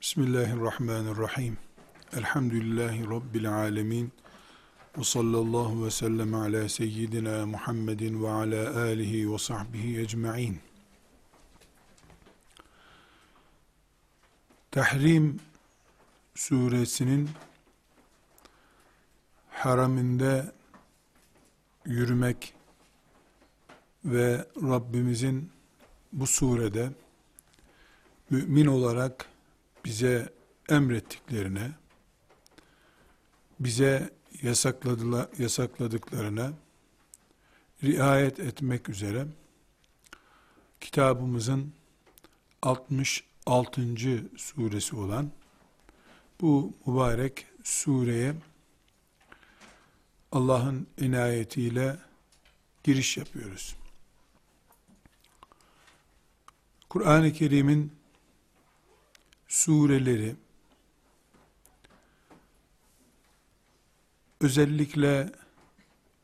Bismillahirrahmanirrahim. Elhamdülillahi Rabbil alemin. Ve sallallahu ve sellem ala seyyidina Muhammedin ve ala alihi ve sahbihi ecma'in. Tahrim suresinin haraminde yürümek ve Rabbimizin bu surede mümin olarak bize emrettiklerine, bize yasakladılar, yasakladıklarına riayet etmek üzere kitabımızın 66. suresi olan bu mübarek sureye Allah'ın inayetiyle giriş yapıyoruz. Kur'an-ı Kerim'in sureleri özellikle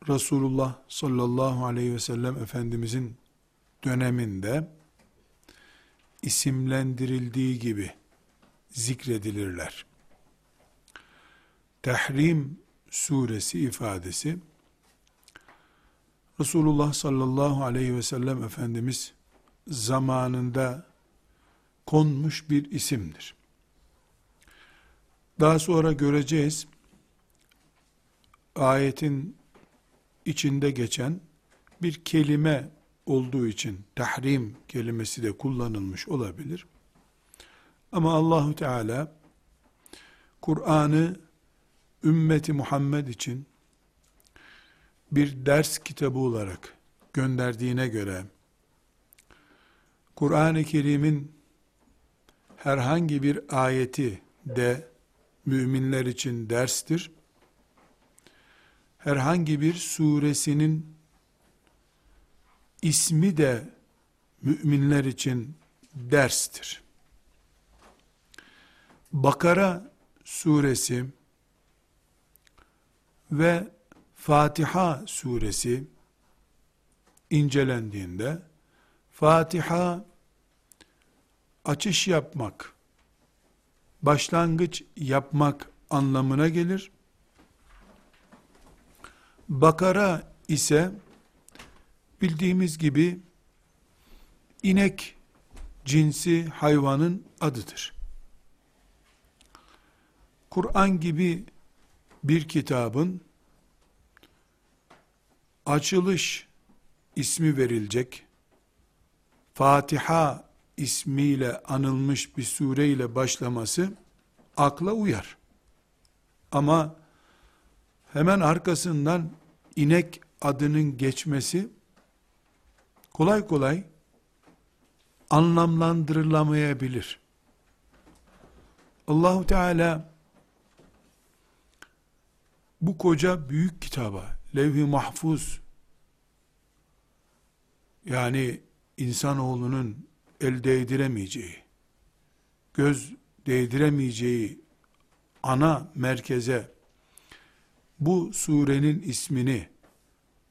Resulullah sallallahu aleyhi ve sellem Efendimizin döneminde isimlendirildiği gibi zikredilirler. Tahrim suresi ifadesi Resulullah sallallahu aleyhi ve sellem Efendimiz zamanında konmuş bir isimdir. Daha sonra göreceğiz, ayetin içinde geçen bir kelime olduğu için tahrim kelimesi de kullanılmış olabilir. Ama Allahu Teala Kur'an'ı ümmeti Muhammed için bir ders kitabı olarak gönderdiğine göre Kur'an-ı Kerim'in herhangi bir ayeti de müminler için derstir. Herhangi bir suresinin ismi de müminler için derstir. Bakara suresi ve Fatiha suresi incelendiğinde Fatiha açış yapmak, başlangıç yapmak anlamına gelir. Bakara ise bildiğimiz gibi inek cinsi hayvanın adıdır. Kur'an gibi bir kitabın açılış ismi verilecek, Fatiha ismiyle anılmış bir sureyle başlaması akla uyar. Ama hemen arkasından inek adının geçmesi kolay kolay anlamlandırılamayabilir. Allahu Teala bu koca büyük kitaba, levh-i mahfuz yani insanoğlunun el değdiremeyeceği, göz değdiremeyeceği ana merkeze bu surenin ismini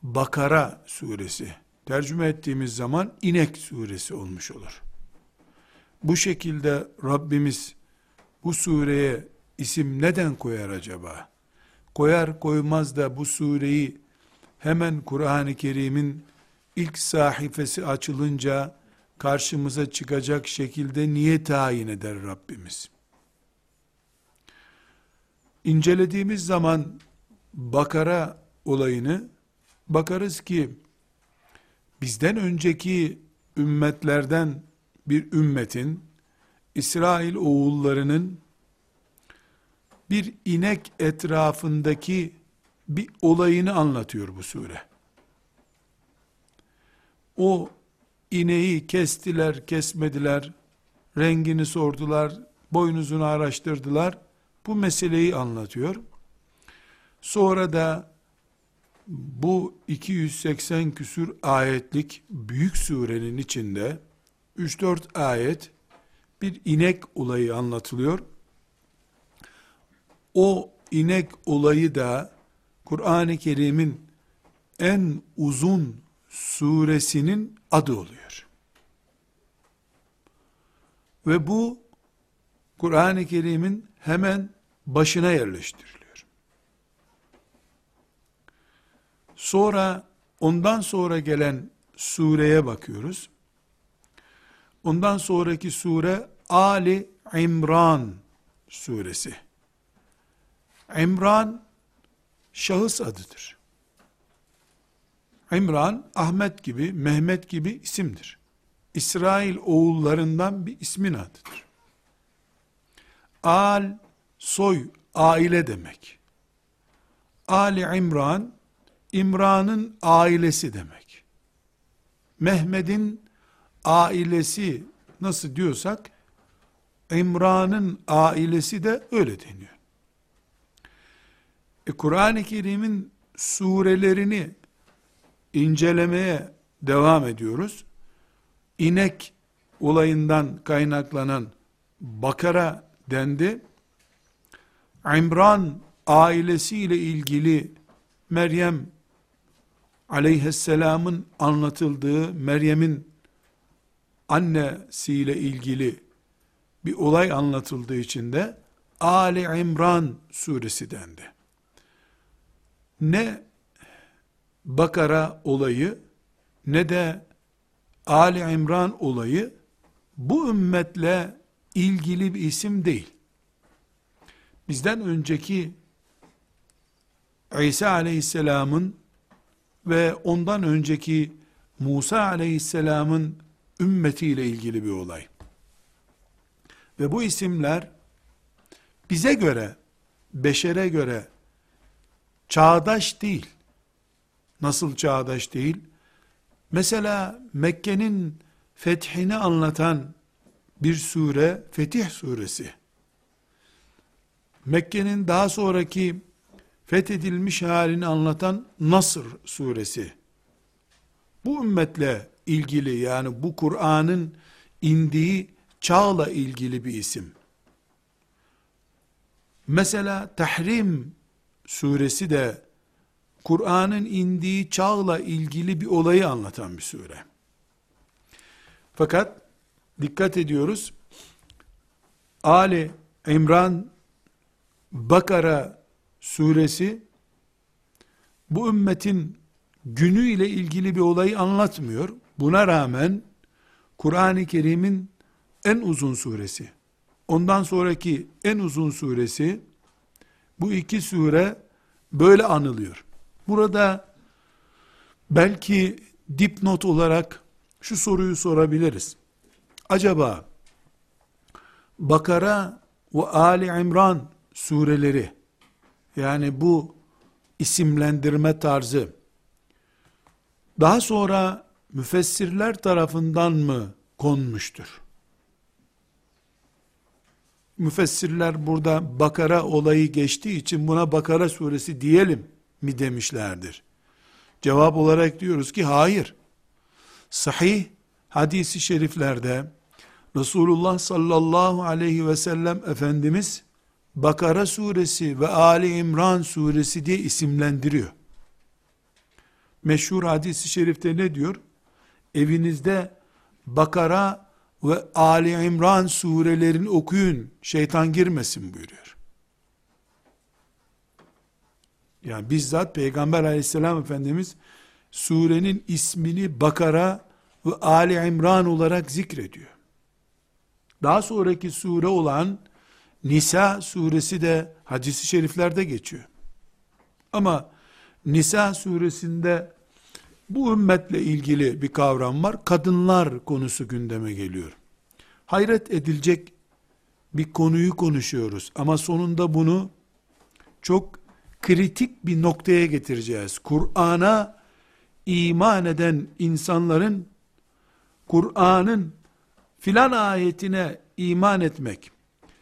Bakara suresi tercüme ettiğimiz zaman inek suresi olmuş olur. Bu şekilde Rabbimiz bu sureye isim neden koyar acaba? Koyar koymaz da bu sureyi hemen Kur'an-ı Kerim'in ilk sahifesi açılınca karşımıza çıkacak şekilde niye tayin eder Rabbimiz? İncelediğimiz zaman Bakara olayını bakarız ki bizden önceki ümmetlerden bir ümmetin İsrail oğullarının bir inek etrafındaki bir olayını anlatıyor bu sure. O ineği kestiler, kesmediler, rengini sordular, boynuzunu araştırdılar. Bu meseleyi anlatıyor. Sonra da bu 280 küsür ayetlik büyük surenin içinde 3-4 ayet bir inek olayı anlatılıyor. O inek olayı da Kur'an-ı Kerim'in en uzun suresinin adı oluyor. Ve bu Kur'an-ı Kerim'in hemen başına yerleştiriliyor. Sonra ondan sonra gelen sureye bakıyoruz. Ondan sonraki sure Ali İmran suresi. İmran şahıs adıdır. İmran Ahmet gibi, Mehmet gibi isimdir. İsrail oğullarından bir ismin adıdır. Al, soy, aile demek. Ali İmran, İmran'ın ailesi demek. Mehmet'in ailesi nasıl diyorsak, İmran'ın ailesi de öyle deniyor. E, Kur'an-ı Kerim'in surelerini incelemeye devam ediyoruz. İnek olayından kaynaklanan Bakara dendi. İmran ailesiyle ilgili Meryem aleyhisselamın anlatıldığı Meryem'in annesiyle ilgili bir olay anlatıldığı için de Ali İmran suresi dendi. Ne Bakara olayı ne de Ali İmran olayı bu ümmetle ilgili bir isim değil. Bizden önceki İsa aleyhisselamın ve ondan önceki Musa aleyhisselamın ümmetiyle ilgili bir olay. Ve bu isimler bize göre, beşere göre çağdaş değil. Nasıl çağdaş değil? Mesela Mekke'nin fethini anlatan bir sure Fetih suresi. Mekke'nin daha sonraki fethedilmiş halini anlatan Nasr suresi. Bu ümmetle ilgili yani bu Kur'an'ın indiği çağla ilgili bir isim. Mesela Tahrim suresi de Kur'an'ın indiği çağla ilgili bir olayı anlatan bir sure. Fakat dikkat ediyoruz. Ali İmran Bakara suresi bu ümmetin günü ile ilgili bir olayı anlatmıyor. Buna rağmen Kur'an-ı Kerim'in en uzun suresi, ondan sonraki en uzun suresi, bu iki sure böyle anılıyor. Burada belki dipnot olarak şu soruyu sorabiliriz. Acaba Bakara ve Ali İmran sureleri yani bu isimlendirme tarzı daha sonra müfessirler tarafından mı konmuştur? Müfessirler burada Bakara olayı geçtiği için buna Bakara suresi diyelim mi demişlerdir. Cevap olarak diyoruz ki hayır. Sahih hadisi şeriflerde Resulullah sallallahu aleyhi ve sellem Efendimiz Bakara suresi ve Ali İmran suresi diye isimlendiriyor. Meşhur hadisi şerifte ne diyor? Evinizde Bakara ve Ali İmran surelerini okuyun, şeytan girmesin buyuruyor. Yani bizzat Peygamber aleyhisselam Efendimiz surenin ismini Bakara ve Ali İmran olarak zikrediyor. Daha sonraki sure olan Nisa suresi de hadisi şeriflerde geçiyor. Ama Nisa suresinde bu ümmetle ilgili bir kavram var. Kadınlar konusu gündeme geliyor. Hayret edilecek bir konuyu konuşuyoruz ama sonunda bunu çok kritik bir noktaya getireceğiz. Kur'an'a iman eden insanların Kur'an'ın filan ayetine iman etmek,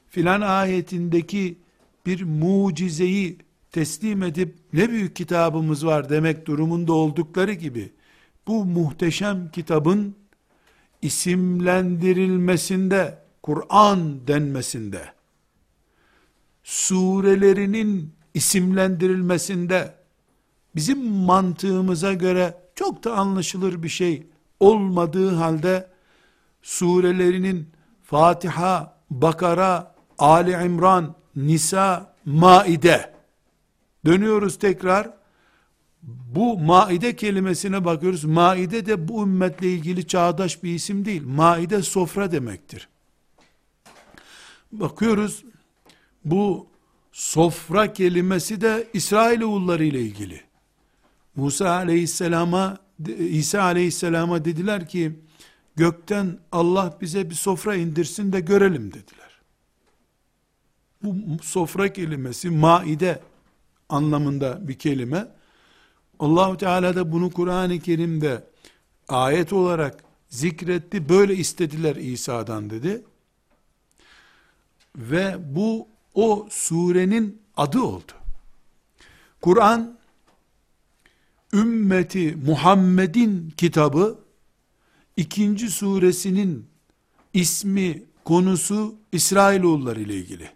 filan ayetindeki bir mucizeyi teslim edip ne büyük kitabımız var demek durumunda oldukları gibi bu muhteşem kitabın isimlendirilmesinde, Kur'an denmesinde, surelerinin isimlendirilmesinde bizim mantığımıza göre çok da anlaşılır bir şey olmadığı halde surelerinin Fatiha, Bakara, Ali İmran, Nisa, Maide. Dönüyoruz tekrar. Bu maide kelimesine bakıyoruz. Maide de bu ümmetle ilgili çağdaş bir isim değil. Maide sofra demektir. Bakıyoruz bu sofra kelimesi de İsrailoğulları ile ilgili. Musa aleyhisselama İsa aleyhisselama dediler ki gökten Allah bize bir sofra indirsin de görelim dediler. Bu sofra kelimesi maide anlamında bir kelime. Allahu Teala da bunu Kur'an-ı Kerim'de ayet olarak zikretti. Böyle istediler İsa'dan dedi. Ve bu o surenin adı oldu. Kur'an ümmeti Muhammed'in kitabı ikinci suresinin ismi, konusu İsrailoğulları ile ilgili.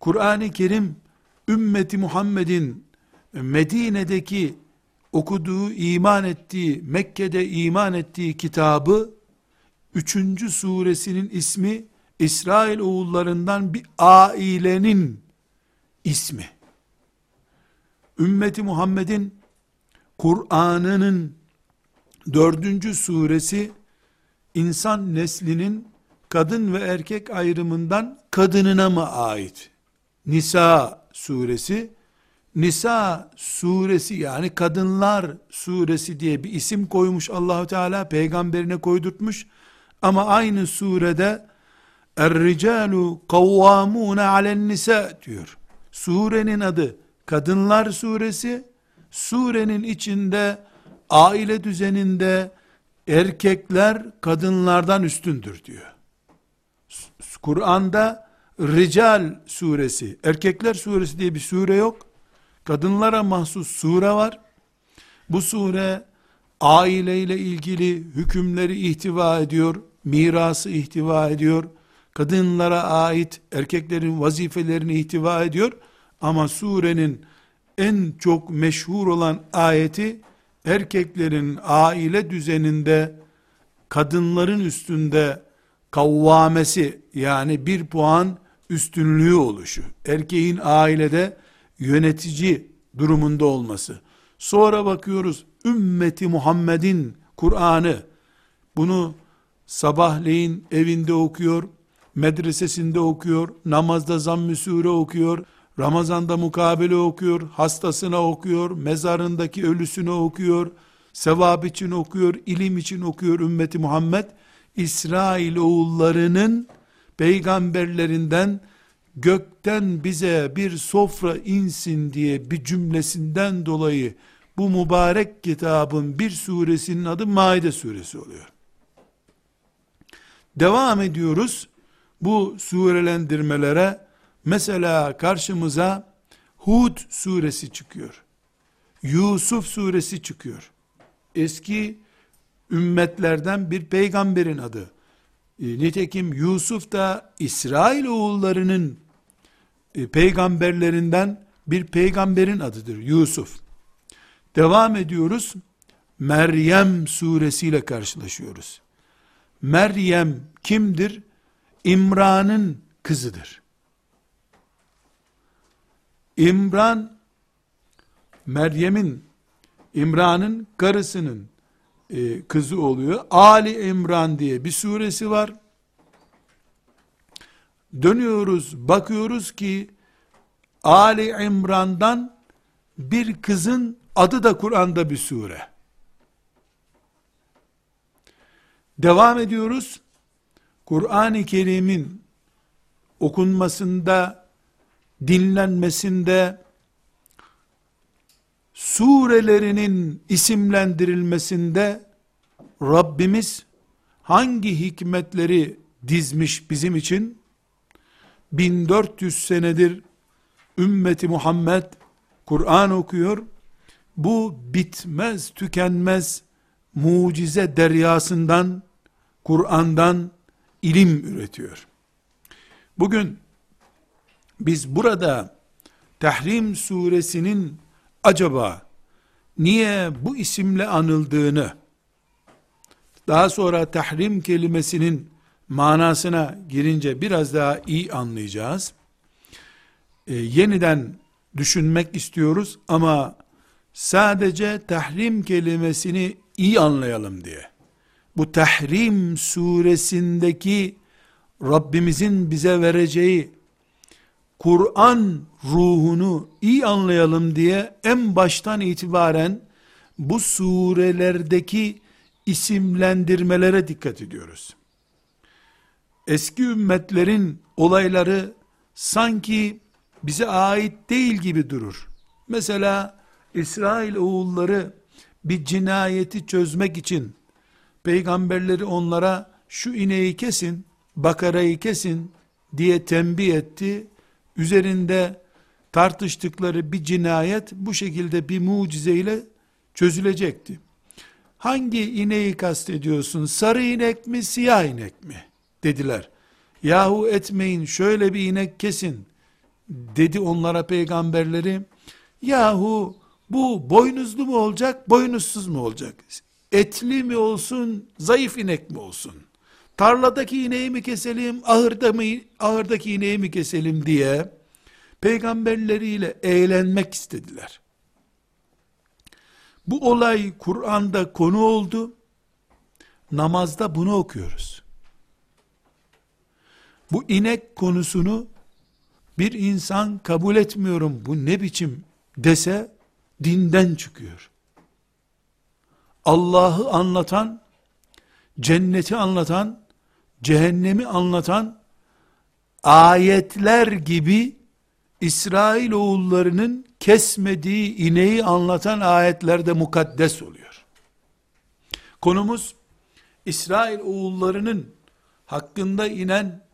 Kur'an-ı Kerim ümmeti Muhammed'in Medine'deki okuduğu, iman ettiği, Mekke'de iman ettiği kitabı, üçüncü suresinin ismi, İsrail oğullarından bir ailenin ismi. Ümmeti Muhammed'in Kur'an'ının dördüncü suresi, insan neslinin kadın ve erkek ayrımından kadınına mı ait? Nisa suresi, Nisa suresi yani kadınlar suresi diye bir isim koymuş Allahu Teala peygamberine koydurtmuş ama aynı surede Er-ricalu kavvamune alen nisa diyor. Surenin adı Kadınlar suresi. Surenin içinde aile düzeninde erkekler kadınlardan üstündür diyor. Kur'an'da Rical suresi, erkekler suresi diye bir sure yok. Kadınlara mahsus sure var. Bu sure aileyle ilgili hükümleri ihtiva ediyor, mirası ihtiva ediyor, kadınlara ait erkeklerin vazifelerini ihtiva ediyor. Ama surenin en çok meşhur olan ayeti erkeklerin aile düzeninde kadınların üstünde kavvamesi yani bir puan üstünlüğü oluşu. Erkeğin ailede yönetici durumunda olması. Sonra bakıyoruz ümmeti Muhammed'in Kur'an'ı bunu sabahleyin evinde okuyor, medresesinde okuyor, namazda zamm-ı sure okuyor, Ramazanda mukabele okuyor, hastasına okuyor, mezarındaki ölüsüne okuyor, sevap için okuyor, ilim için okuyor ümmeti Muhammed. İsrail oğullarının peygamberlerinden gökten bize bir sofra insin diye bir cümlesinden dolayı bu mübarek kitabın bir suresinin adı Maide suresi oluyor. Devam ediyoruz bu surelendirmelere mesela karşımıza Hud suresi çıkıyor. Yusuf suresi çıkıyor. Eski ümmetlerden bir peygamberin adı. E, nitekim Yusuf da İsrail oğullarının e, peygamberlerinden bir peygamberin adıdır Yusuf. Devam ediyoruz. Meryem suresiyle karşılaşıyoruz. Meryem kimdir? İmran'ın kızıdır. İmran Meryem'in İmran'ın karısının e, kızı oluyor. Ali İmran diye bir suresi var. Dönüyoruz, bakıyoruz ki Ali İmran'dan bir kızın adı da Kur'an'da bir sure. Devam ediyoruz. Kur'an-ı Kerim'in okunmasında, dinlenmesinde, surelerinin isimlendirilmesinde Rabbimiz hangi hikmetleri dizmiş bizim için? 1400 senedir ümmeti Muhammed Kur'an okuyor. Bu bitmez, tükenmez mucize deryasından, Kur'an'dan ilim üretiyor. Bugün biz burada Tahrim suresinin acaba niye bu isimle anıldığını daha sonra tahrim kelimesinin manasına girince biraz daha iyi anlayacağız. E, yeniden düşünmek istiyoruz ama sadece tahrim kelimesini iyi anlayalım diye. Bu tahrim suresindeki Rabbimizin bize vereceği Kur'an ruhunu iyi anlayalım diye en baştan itibaren bu surelerdeki isimlendirmelere dikkat ediyoruz. Eski ümmetlerin olayları sanki bize ait değil gibi durur. Mesela İsrail oğulları bir cinayeti çözmek için peygamberleri onlara şu ineği kesin, bakarayı kesin diye tembih etti. Üzerinde tartıştıkları bir cinayet bu şekilde bir mucizeyle çözülecekti. Hangi ineği kastediyorsun? Sarı inek mi, siyah inek mi? Dediler. Yahu etmeyin, şöyle bir inek kesin. Dedi onlara peygamberleri. Yahu bu boynuzlu mu olacak, boynuzsuz mu olacak? Etli mi olsun, zayıf inek mi olsun? Tarladaki ineği mi keselim, ahırda mı, ahırdaki ineği mi keselim diye peygamberleriyle eğlenmek istediler. Bu olay Kur'an'da konu oldu. Namazda bunu okuyoruz. Bu inek konusunu bir insan kabul etmiyorum bu ne biçim dese dinden çıkıyor. Allah'ı anlatan, cenneti anlatan, cehennemi anlatan ayetler gibi İsrail oğullarının kesmediği ineği anlatan ayetlerde mukaddes oluyor. Konumuz İsrail oğullarının hakkında inen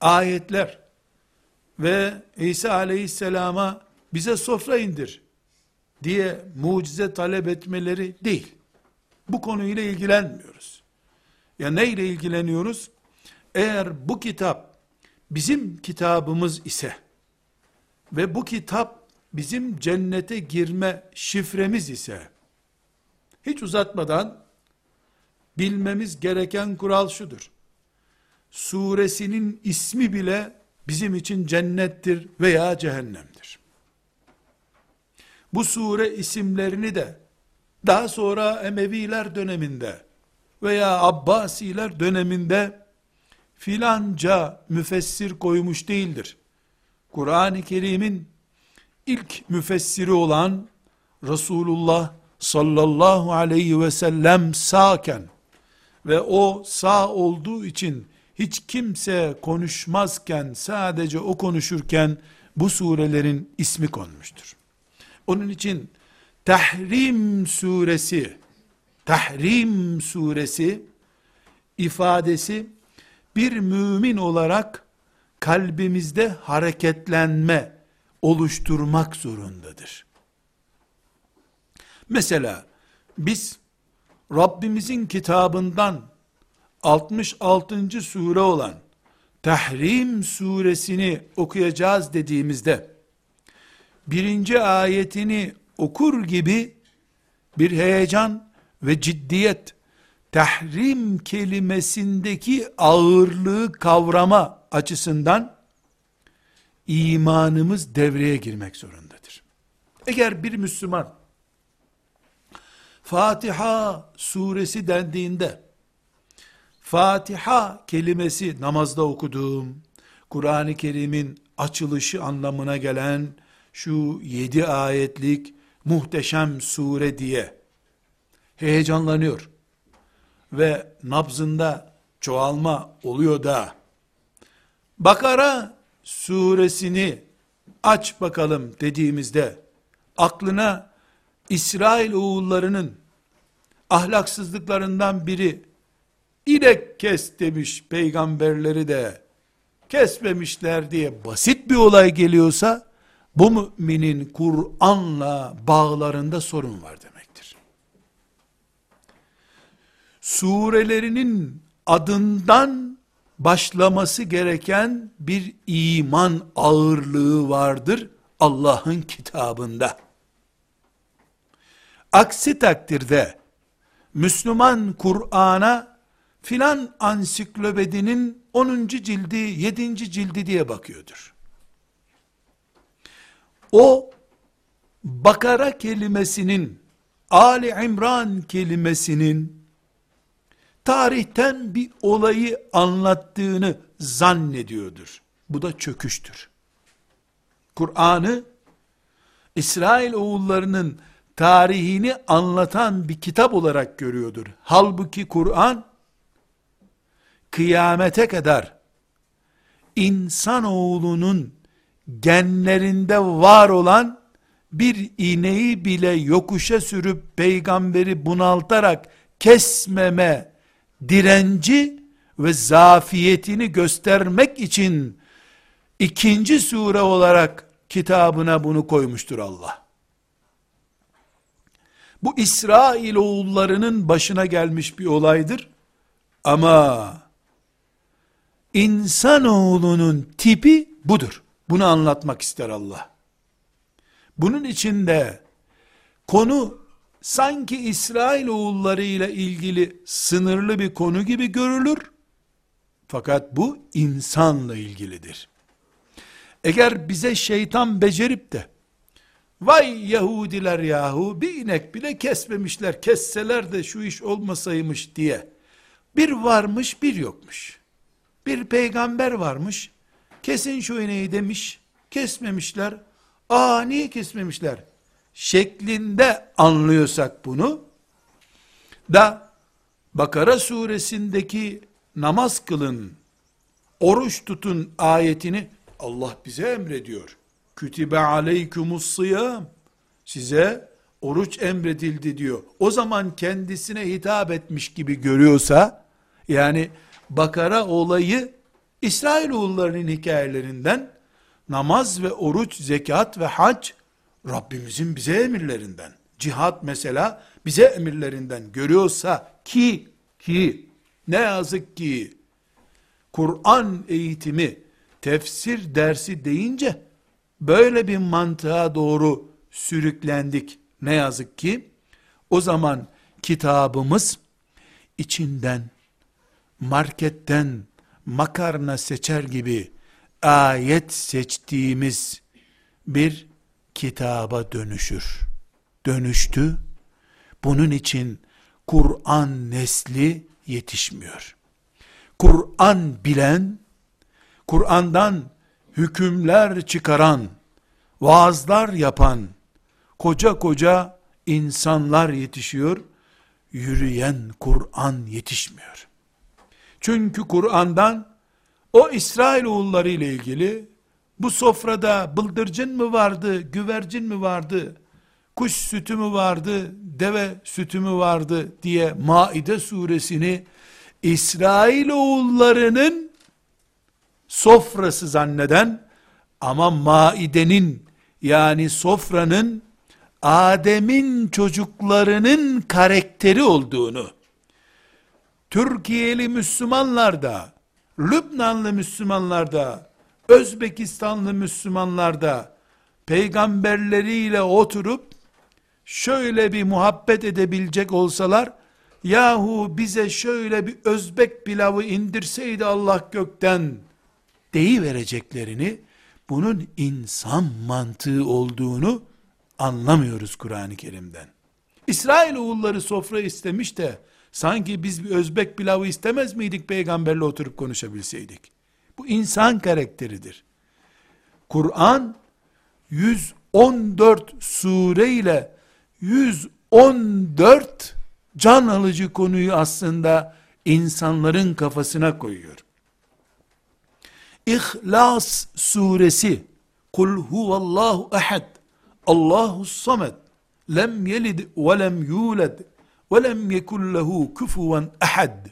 ayetler ve İsa aleyhisselama bize sofra indir diye mucize talep etmeleri değil. Bu konuyla ilgilenmiyoruz. Ya neyle ilgileniyoruz? Eğer bu kitap bizim kitabımız ise ve bu kitap bizim cennete girme şifremiz ise hiç uzatmadan bilmemiz gereken kural şudur. Suresinin ismi bile bizim için cennettir veya cehennemdir. Bu sure isimlerini de daha sonra Emeviler döneminde veya Abbasiler döneminde filanca müfessir koymuş değildir. Kur'an-ı Kerim'in ilk müfessiri olan Resulullah sallallahu aleyhi ve sellem sağken ve o sağ olduğu için hiç kimse konuşmazken sadece o konuşurken bu surelerin ismi konmuştur. Onun için Tahrim suresi Tahrim suresi ifadesi bir mümin olarak kalbimizde hareketlenme oluşturmak zorundadır. Mesela biz Rabbimizin kitabından 66. sure olan Tahrim suresini okuyacağız dediğimizde birinci ayetini okur gibi bir heyecan ve ciddiyet tahrim kelimesindeki ağırlığı kavrama açısından imanımız devreye girmek zorundadır. Eğer bir Müslüman Fatiha suresi dendiğinde Fatiha kelimesi namazda okuduğum Kur'an-ı Kerim'in açılışı anlamına gelen şu yedi ayetlik muhteşem sure diye. Heyecanlanıyor. Ve nabzında çoğalma oluyor da. Bakara suresini aç bakalım dediğimizde aklına İsrail oğullarının ahlaksızlıklarından biri inek kes demiş peygamberleri de. Kesmemişler diye basit bir olay geliyorsa bu müminin Kur'an'la bağlarında sorun var demektir. Surelerinin adından başlaması gereken bir iman ağırlığı vardır Allah'ın kitabında. Aksi takdirde Müslüman Kur'an'a filan ansiklopedinin 10. cildi, 7. cildi diye bakıyordur. O Bakara kelimesinin, Ali İmran kelimesinin tarihten bir olayı anlattığını zannediyordur. Bu da çöküştür. Kur'an'ı İsrail oğullarının tarihini anlatan bir kitap olarak görüyordur. Halbuki Kur'an kıyamete kadar insanoğlunun genlerinde var olan bir iğneyi bile yokuşa sürüp peygamberi bunaltarak kesmeme direnci ve zafiyetini göstermek için ikinci sure olarak kitabına bunu koymuştur Allah. Bu İsrail oğullarının başına gelmiş bir olaydır. Ama insanoğlunun tipi budur. Bunu anlatmak ister Allah. Bunun içinde konu sanki İsrail oğulları ile ilgili sınırlı bir konu gibi görülür. Fakat bu insanla ilgilidir. Eğer bize şeytan becerip de vay Yahudiler yahu bir inek bile kesmemişler kesseler de şu iş olmasaymış diye bir varmış bir yokmuş. Bir peygamber varmış kesin şu ineği demiş kesmemişler aa niye kesmemişler şeklinde anlıyorsak bunu da Bakara suresindeki namaz kılın, oruç tutun ayetini Allah bize emrediyor. Kütibe aleykumus sıyam. Size oruç emredildi diyor. O zaman kendisine hitap etmiş gibi görüyorsa, yani Bakara olayı İsrailoğullarının hikayelerinden namaz ve oruç, zekat ve hac Rabbimizin bize emirlerinden. Cihat mesela bize emirlerinden görüyorsa ki ki ne yazık ki Kur'an eğitimi tefsir dersi deyince böyle bir mantığa doğru sürüklendik. Ne yazık ki o zaman kitabımız içinden marketten makarna seçer gibi ayet seçtiğimiz bir kitaba dönüşür. Dönüştü. Bunun için Kur'an nesli yetişmiyor. Kur'an bilen, Kur'an'dan hükümler çıkaran, vaazlar yapan, koca koca insanlar yetişiyor, yürüyen Kur'an yetişmiyor. Çünkü Kur'an'dan o İsrail oğulları ile ilgili bu sofrada bıldırcın mı vardı, güvercin mi vardı, kuş sütü mü vardı, deve sütü mü vardı diye Maide suresini İsrail oğullarının sofrası zanneden ama maidenin yani sofranın Adem'in çocuklarının karakteri olduğunu Türkiye'li Müslümanlar da Lübnanlı Müslümanlar da Özbekistanlı Müslümanlar da peygamberleriyle oturup şöyle bir muhabbet edebilecek olsalar yahu bize şöyle bir Özbek pilavı indirseydi Allah gökten deyi vereceklerini bunun insan mantığı olduğunu anlamıyoruz Kur'an-ı Kerim'den. İsrail oğulları sofra istemiş de sanki biz bir Özbek pilavı istemez miydik peygamberle oturup konuşabilseydik? Bu insan karakteridir. Kur'an 114 sure ile 114 can alıcı konuyu aslında insanların kafasına koyuyor. İhlas suresi Kul huvallahu ehad Allahu samed lem yelid ve lem yulad lem yekun lehu kufuven ehad.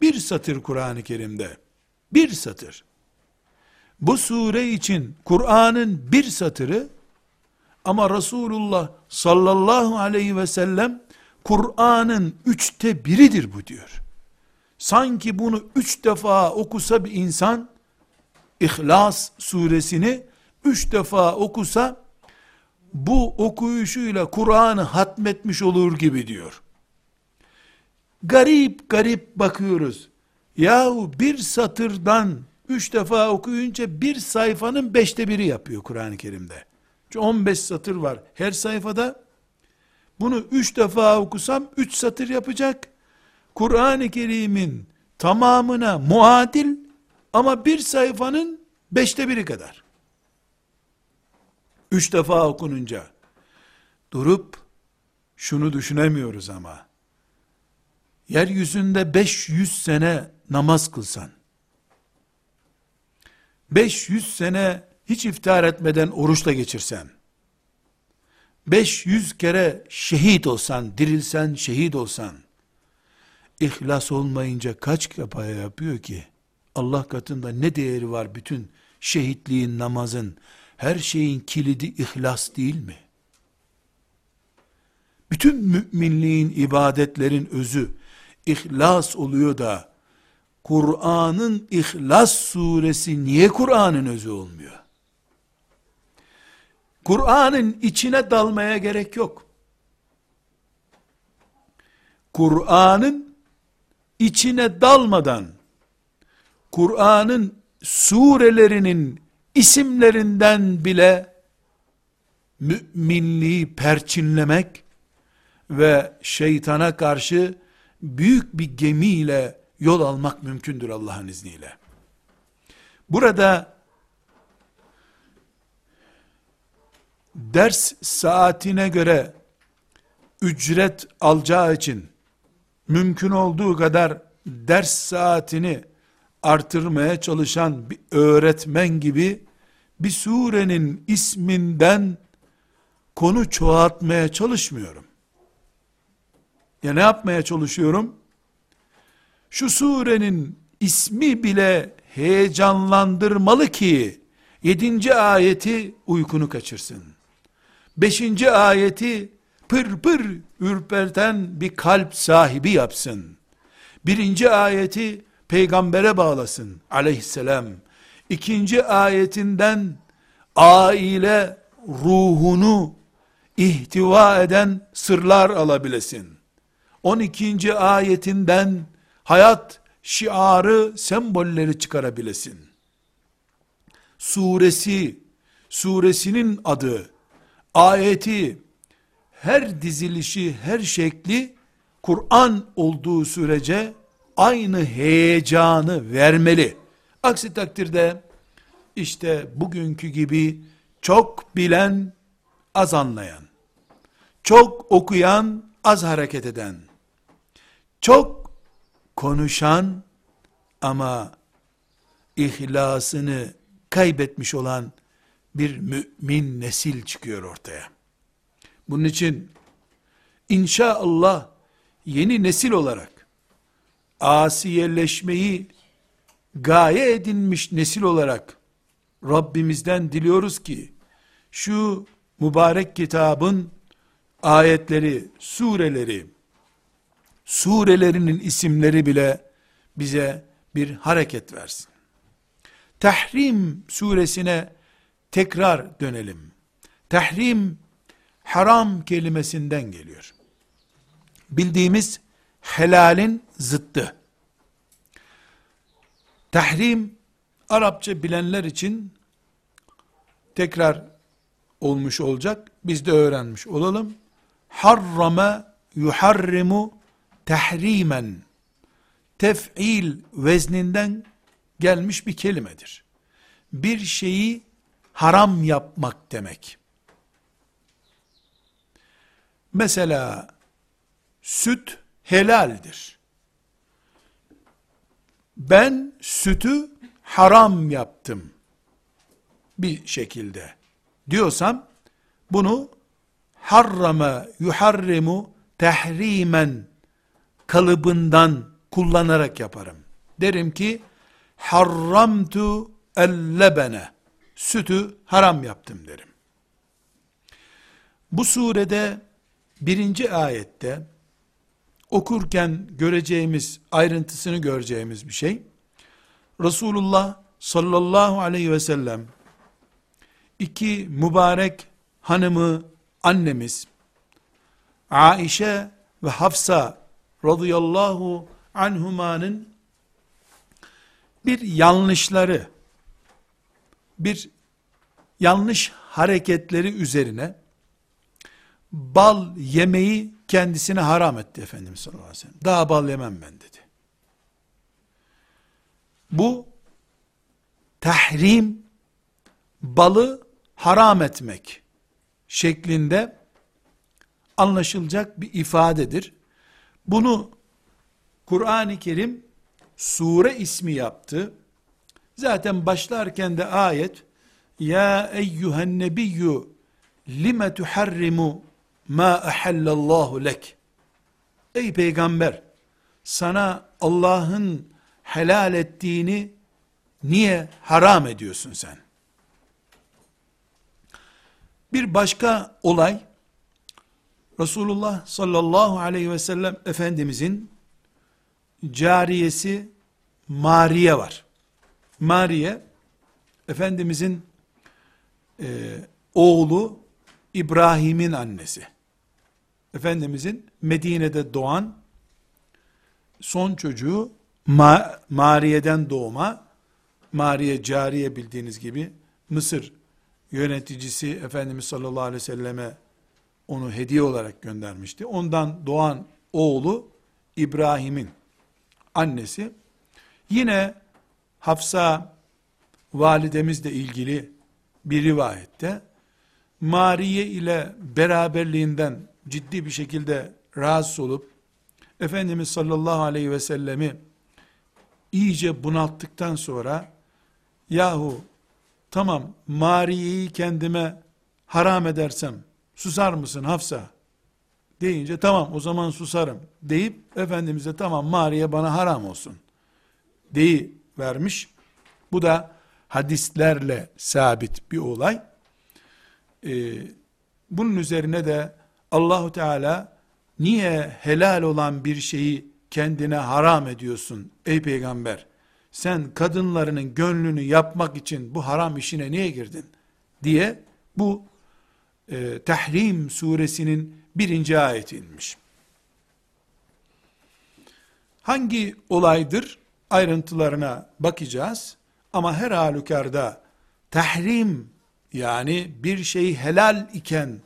Bir satır Kur'an-ı Kerim'de. Bir satır. Bu sure için Kur'an'ın bir satırı ama Resulullah sallallahu aleyhi ve sellem Kur'an'ın üçte biridir bu diyor. Sanki bunu üç defa okusa bir insan, İhlas suresini üç defa okusa, bu okuyuşuyla Kur'an'ı hatmetmiş olur gibi diyor. garip garip bakıyoruz. Yahu bir satırdan üç defa okuyunca bir sayfanın beşte biri yapıyor Kur'an-ı Kerim'de. 15 satır var her sayfada. Bunu üç defa okusam üç satır yapacak. Kur'an-ı Kerim'in tamamına muadil ama bir sayfanın beşte biri kadar. Üç defa okununca durup şunu düşünemiyoruz ama. Yeryüzünde 500 sene namaz kılsan. 500 sene hiç iftar etmeden oruçla geçirsen. 500 kere şehit olsan, dirilsen, şehit olsan. İhlas olmayınca kaç yapaya yapıyor ki? Allah katında ne değeri var bütün şehitliğin, namazın, her şeyin kilidi ihlas değil mi? Bütün müminliğin, ibadetlerin özü ihlas oluyor da Kur'an'ın İhlas suresi niye Kur'an'ın özü olmuyor? Kur'an'ın içine dalmaya gerek yok. Kur'an'ın içine dalmadan Kur'an'ın surelerinin isimlerinden bile müminliği perçinlemek ve şeytana karşı büyük bir gemiyle yol almak mümkündür Allah'ın izniyle. Burada ders saatine göre ücret alacağı için mümkün olduğu kadar ders saatini artırmaya çalışan bir öğretmen gibi bir surenin isminden konu çoğaltmaya çalışmıyorum. Ya ne yapmaya çalışıyorum? Şu surenin ismi bile heyecanlandırmalı ki yedinci ayeti uykunu kaçırsın. Beşinci ayeti pır pır ürperten bir kalp sahibi yapsın. Birinci ayeti peygambere bağlasın aleyhisselam. İkinci ayetinden aile ruhunu ihtiva eden sırlar alabilesin. 12. ayetinden hayat şiarı, sembolleri çıkarabilesin. Suresi, suresinin adı, ayeti, her dizilişi, her şekli Kur'an olduğu sürece aynı heyecanı vermeli. Aksi takdirde işte bugünkü gibi çok bilen az anlayan, çok okuyan az hareket eden, çok konuşan ama ihlasını kaybetmiş olan bir mümin nesil çıkıyor ortaya. Bunun için inşallah yeni nesil olarak asiyeleşmeyi gaye edinmiş nesil olarak Rabbimizden diliyoruz ki şu mübarek kitabın ayetleri, sureleri, surelerinin isimleri bile bize bir hareket versin. Tahrim suresine tekrar dönelim. Tahrim haram kelimesinden geliyor. Bildiğimiz helalin zıttı. Tahrim Arapça bilenler için tekrar olmuş olacak. Biz de öğrenmiş olalım. Harrame yuharrimu tahrimen tef'il vezninden gelmiş bir kelimedir. Bir şeyi haram yapmak demek. Mesela süt helaldir. Ben sütü haram yaptım bir şekilde diyorsam bunu harrama yuharrimu tehrimen kalıbından kullanarak yaparım. Derim ki harramtu ellebene sütü haram yaptım derim. Bu surede birinci ayette okurken göreceğimiz ayrıntısını göreceğimiz bir şey. Resulullah sallallahu aleyhi ve sellem iki mübarek hanımı annemiz Aişe ve Hafsa radıyallahu anhumanın bir yanlışları, bir yanlış hareketleri üzerine bal yemeyi kendisine haram etti Efendimiz sallallahu aleyhi ve sellem. Daha bal yemem ben dedi. Bu tahrim balı haram etmek şeklinde anlaşılacak bir ifadedir. Bunu Kur'an-ı Kerim sure ismi yaptı. Zaten başlarken de ayet Ya eyyühen nebiyyü lime tuharrimu ma ahallallahu lek Ey peygamber sana Allah'ın helal ettiğini niye haram ediyorsun sen? Bir başka olay Resulullah sallallahu aleyhi ve sellem Efendimizin cariyesi Mariye var. Mariye Efendimizin e, oğlu İbrahim'in annesi. Efendimizin Medine'de doğan son çocuğu Ma Mariye'den doğma Mariye cariye bildiğiniz gibi Mısır yöneticisi Efendimiz sallallahu aleyhi ve selleme onu hediye olarak göndermişti. Ondan doğan oğlu İbrahim'in annesi yine Hafsa validemizle ilgili bir rivayette Mariye ile beraberliğinden ciddi bir şekilde rahatsız olup Efendimiz sallallahu aleyhi ve sellemi iyice bunalttıktan sonra yahu tamam Mariye'yi kendime haram edersem susar mısın Hafsa deyince tamam o zaman susarım deyip Efendimiz'e tamam Mariye bana haram olsun deyi vermiş. Bu da hadislerle sabit bir olay. Ee, bunun üzerine de Allahu Teala niye helal olan bir şeyi kendine haram ediyorsun ey peygamber? Sen kadınlarının gönlünü yapmak için bu haram işine niye girdin? diye bu e, Tahrim suresinin birinci ayeti inmiş. Hangi olaydır? Ayrıntılarına bakacağız. Ama her halükarda tahrim yani bir şey helal iken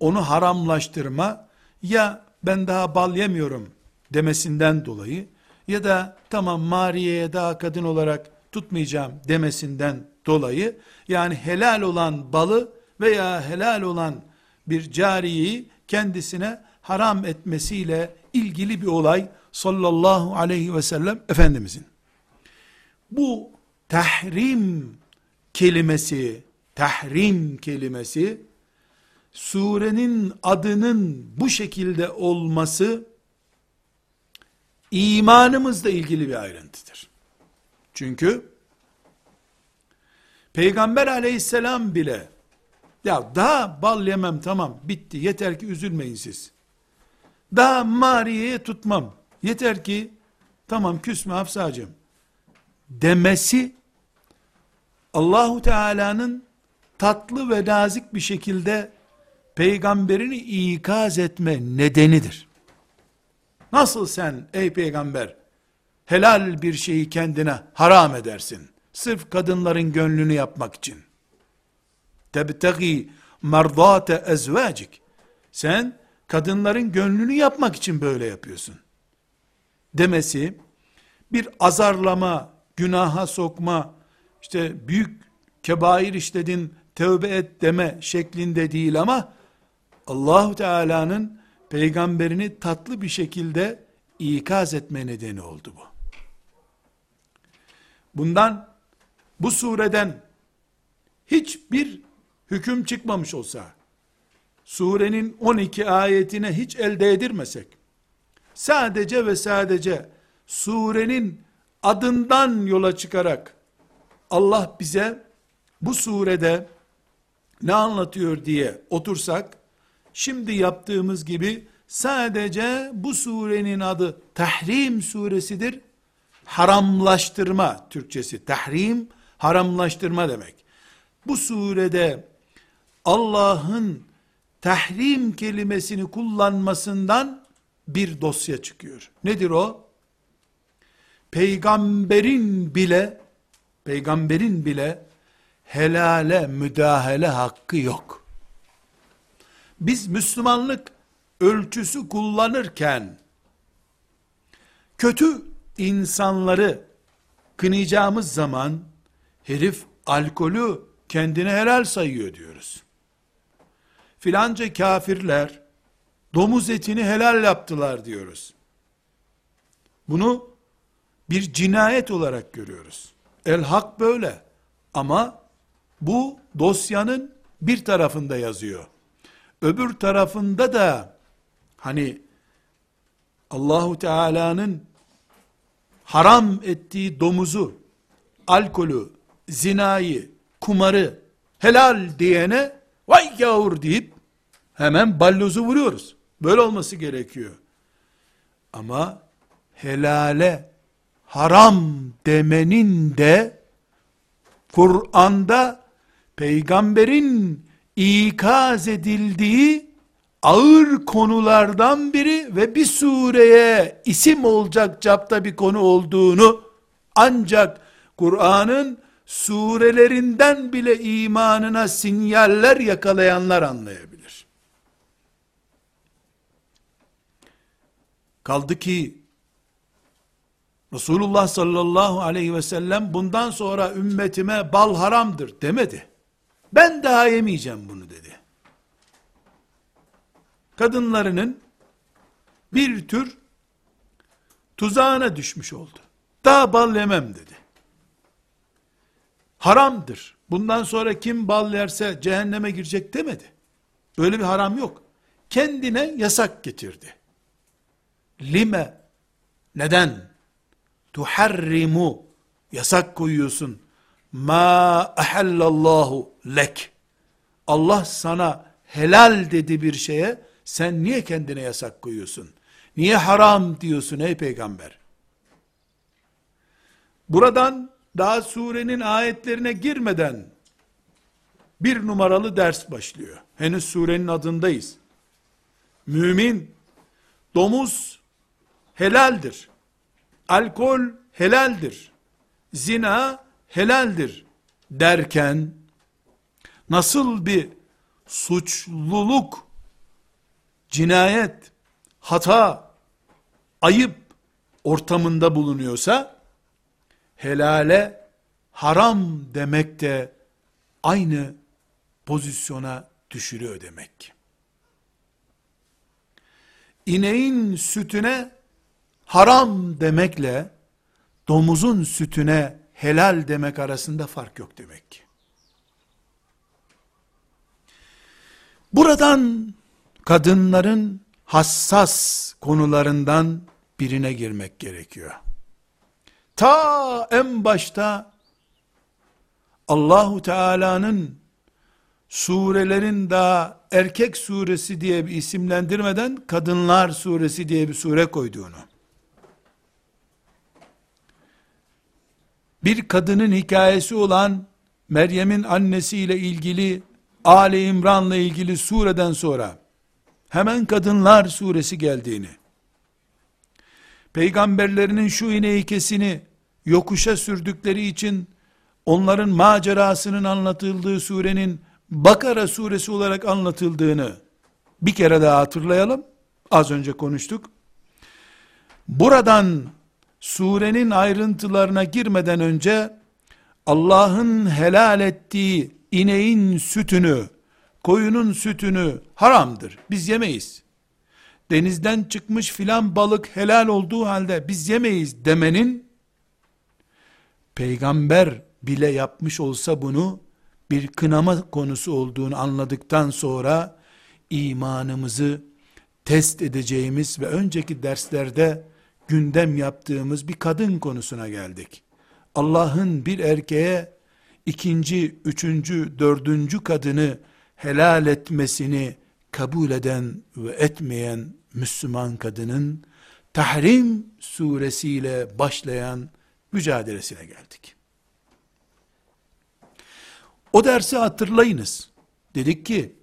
onu haramlaştırma ya ben daha bal yemiyorum demesinden dolayı ya da tamam Mariye'ye daha kadın olarak tutmayacağım demesinden dolayı yani helal olan balı veya helal olan bir cariyeyi kendisine haram etmesiyle ilgili bir olay sallallahu aleyhi ve sellem Efendimizin. Bu tahrim kelimesi, tahrim kelimesi, surenin adının bu şekilde olması, imanımızla ilgili bir ayrıntıdır. Çünkü, Peygamber aleyhisselam bile, ya daha bal yemem tamam bitti yeter ki üzülmeyin siz. Daha Mariye'ye tutmam. Yeter ki tamam küsme Hafsa'cığım demesi Allahu Teala'nın tatlı ve nazik bir şekilde peygamberini ikaz etme nedenidir. Nasıl sen ey peygamber helal bir şeyi kendine haram edersin? Sırf kadınların gönlünü yapmak için. Tebtegi merdate ezvacik. Sen kadınların gönlünü yapmak için böyle yapıyorsun. Demesi bir azarlama, günaha sokma, işte büyük kebair işledin, tövbe et deme şeklinde değil ama Allahu Teala'nın peygamberini tatlı bir şekilde ikaz etme nedeni oldu bu. Bundan bu sureden hiçbir hüküm çıkmamış olsa, surenin 12 ayetine hiç elde edilmesek, sadece ve sadece surenin adından yola çıkarak, Allah bize bu surede ne anlatıyor diye otursak, şimdi yaptığımız gibi sadece bu surenin adı Tahrim suresidir. Haramlaştırma Türkçesi. Tahrim haramlaştırma demek. Bu surede Allah'ın tahrim kelimesini kullanmasından bir dosya çıkıyor. Nedir o? Peygamberin bile peygamberin bile helale müdahale hakkı yok. Biz Müslümanlık ölçüsü kullanırken kötü insanları kınayacağımız zaman herif alkolü kendine helal sayıyor diyoruz. Filanca kafirler domuz etini helal yaptılar diyoruz. Bunu bir cinayet olarak görüyoruz. El hak böyle. Ama bu dosyanın bir tarafında yazıyor. Öbür tarafında da hani Allahu Teala'nın haram ettiği domuzu, alkolü, zinayı, kumarı helal diyene vay yavur deyip hemen ballozu vuruyoruz. Böyle olması gerekiyor. Ama helale haram demenin de Kur'an'da peygamberin ikaz edildiği ağır konulardan biri ve bir sureye isim olacak capta bir konu olduğunu ancak Kur'an'ın surelerinden bile imanına sinyaller yakalayanlar anlayabilir. Kaldı ki Resulullah sallallahu aleyhi ve sellem bundan sonra ümmetime bal haramdır demedi. Ben daha yemeyeceğim bunu dedi. Kadınlarının bir tür tuzağına düşmüş oldu. Daha bal yemem dedi. Haramdır. Bundan sonra kim bal yerse cehenneme girecek demedi. Öyle bir haram yok. Kendine yasak getirdi. Lime neden? Tuharrimu yasak koyuyorsun. Ma ahallallahu lek. Allah sana helal dedi bir şeye sen niye kendine yasak koyuyorsun? Niye haram diyorsun ey peygamber? Buradan daha surenin ayetlerine girmeden bir numaralı ders başlıyor. Henüz surenin adındayız. Mümin, domuz helaldir. Alkol helaldir. Zina helaldir derken nasıl bir suçluluk, cinayet, hata, ayıp ortamında bulunuyorsa helale haram demek de aynı pozisyona düşürüyor demek ki. İneğin sütüne haram demekle domuzun sütüne helal demek arasında fark yok demek ki. Buradan kadınların hassas konularından birine girmek gerekiyor. Ta en başta Allahu Teala'nın surelerin daha erkek suresi diye bir isimlendirmeden kadınlar suresi diye bir sure koyduğunu. Bir kadının hikayesi olan Meryem'in annesiyle ilgili Ali İmran'la ilgili sureden sonra hemen kadınlar suresi geldiğini peygamberlerinin şu ineği kesini yokuşa sürdükleri için onların macerasının anlatıldığı surenin Bakara suresi olarak anlatıldığını bir kere daha hatırlayalım. Az önce konuştuk. Buradan surenin ayrıntılarına girmeden önce Allah'ın helal ettiği ineğin sütünü, koyunun sütünü haramdır. Biz yemeyiz. Denizden çıkmış filan balık helal olduğu halde biz yemeyiz demenin peygamber bile yapmış olsa bunu bir kınama konusu olduğunu anladıktan sonra imanımızı test edeceğimiz ve önceki derslerde gündem yaptığımız bir kadın konusuna geldik. Allah'ın bir erkeğe ikinci, üçüncü, dördüncü kadını helal etmesini kabul eden ve etmeyen Müslüman kadının Tahrim suresiyle başlayan mücadelesine geldik. O dersi hatırlayınız. Dedik ki,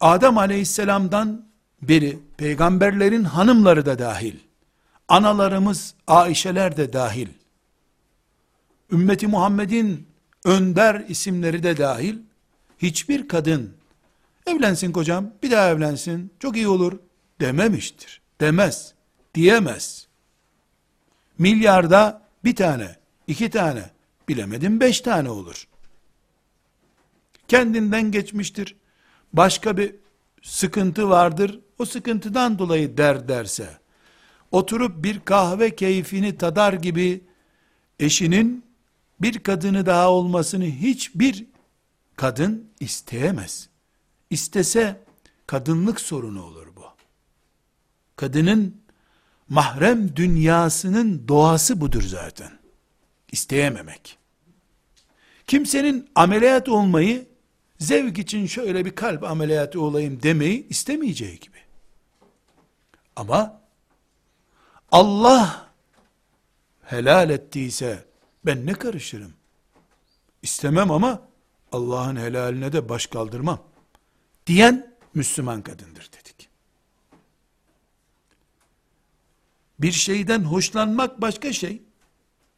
Adem aleyhisselamdan beri peygamberlerin hanımları da dahil, analarımız Aişeler de dahil, ümmeti Muhammed'in önder isimleri de dahil, hiçbir kadın, evlensin kocam, bir daha evlensin, çok iyi olur, dememiştir. Demez, diyemez. Milyarda bir tane, iki tane, bilemedim beş tane olur. Kendinden geçmiştir. Başka bir sıkıntı vardır. O sıkıntıdan dolayı der derse, oturup bir kahve keyfini tadar gibi eşinin bir kadını daha olmasını hiçbir kadın isteyemez. İstese kadınlık sorunu olur bu. Kadının mahrem dünyasının doğası budur zaten. İsteyememek. Kimsenin ameliyat olmayı zevk için şöyle bir kalp ameliyatı olayım demeyi istemeyeceği gibi. Ama Allah helal ettiyse ben ne karışırım? İstemem ama Allah'ın helaline de baş kaldırmam. Diyen Müslüman kadındır dedik. Bir şeyden hoşlanmak başka şey.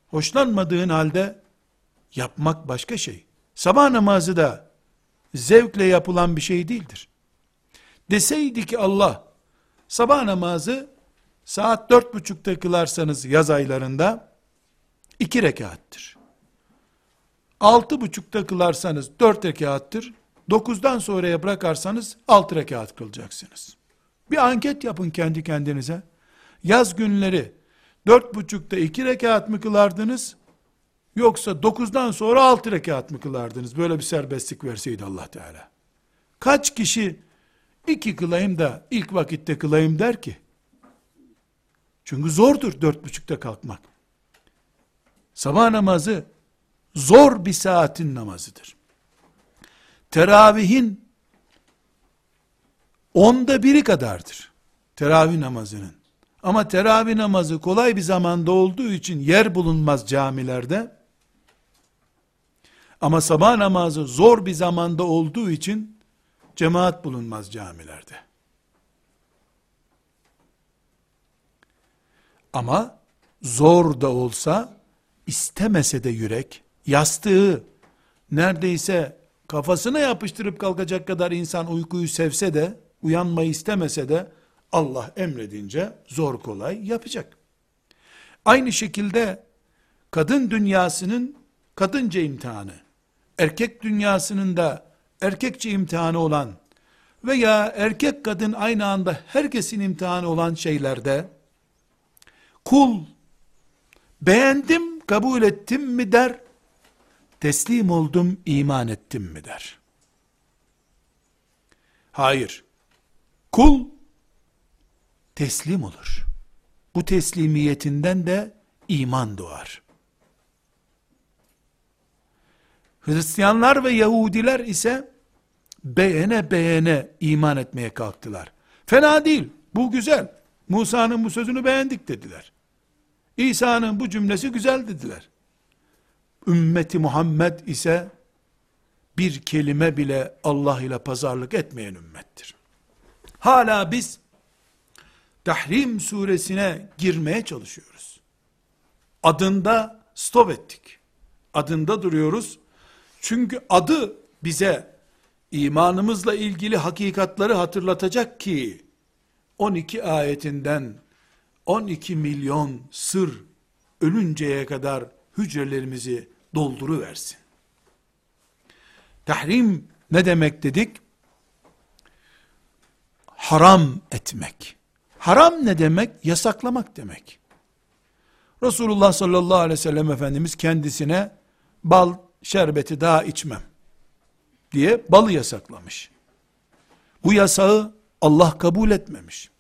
Hoşlanmadığın halde yapmak başka şey. Sabah namazı da zevkle yapılan bir şey değildir. Deseydi ki Allah, sabah namazı saat dört buçukta kılarsanız yaz aylarında, iki rekattır. Altı buçukta kılarsanız dört rekattır. Dokuzdan sonraya bırakarsanız altı rekat kılacaksınız. Bir anket yapın kendi kendinize. Yaz günleri dört buçukta iki rekat mı kılardınız? Yoksa dokuzdan sonra altı rekat mı kılardınız? Böyle bir serbestlik verseydi Allah Teala. Kaç kişi iki kılayım da ilk vakitte kılayım der ki? Çünkü zordur dört buçukta kalkmak. Sabah namazı zor bir saatin namazıdır. Teravihin onda biri kadardır. Teravih namazının. Ama teravih namazı kolay bir zamanda olduğu için yer bulunmaz camilerde. Ama sabah namazı zor bir zamanda olduğu için cemaat bulunmaz camilerde. Ama zor da olsa istemese de yürek yastığı neredeyse kafasına yapıştırıp kalkacak kadar insan uykuyu sevse de uyanmayı istemese de Allah emredince zor kolay yapacak. Aynı şekilde kadın dünyasının kadınca imtihanı, erkek dünyasının da erkekçe imtihanı olan veya erkek kadın aynı anda herkesin imtihanı olan şeylerde kul beğendim kabul ettim mi der teslim oldum iman ettim mi der hayır kul teslim olur bu teslimiyetinden de iman doğar Hristiyanlar ve Yahudiler ise beğene beğene iman etmeye kalktılar. Fena değil, bu güzel. Musa'nın bu sözünü beğendik dediler. İsa'nın bu cümlesi güzel dediler. Ümmeti Muhammed ise bir kelime bile Allah ile pazarlık etmeyen ümmettir. Hala biz Tahrim suresine girmeye çalışıyoruz. Adında stop ettik. Adında duruyoruz. Çünkü adı bize imanımızla ilgili hakikatları hatırlatacak ki 12 ayetinden 12 milyon sır ölünceye kadar hücrelerimizi dolduruversin. Tahrim ne demek dedik? Haram etmek. Haram ne demek? Yasaklamak demek. Resulullah sallallahu aleyhi ve sellem Efendimiz kendisine bal şerbeti daha içmem diye balı yasaklamış. Bu yasağı Allah kabul etmemiş.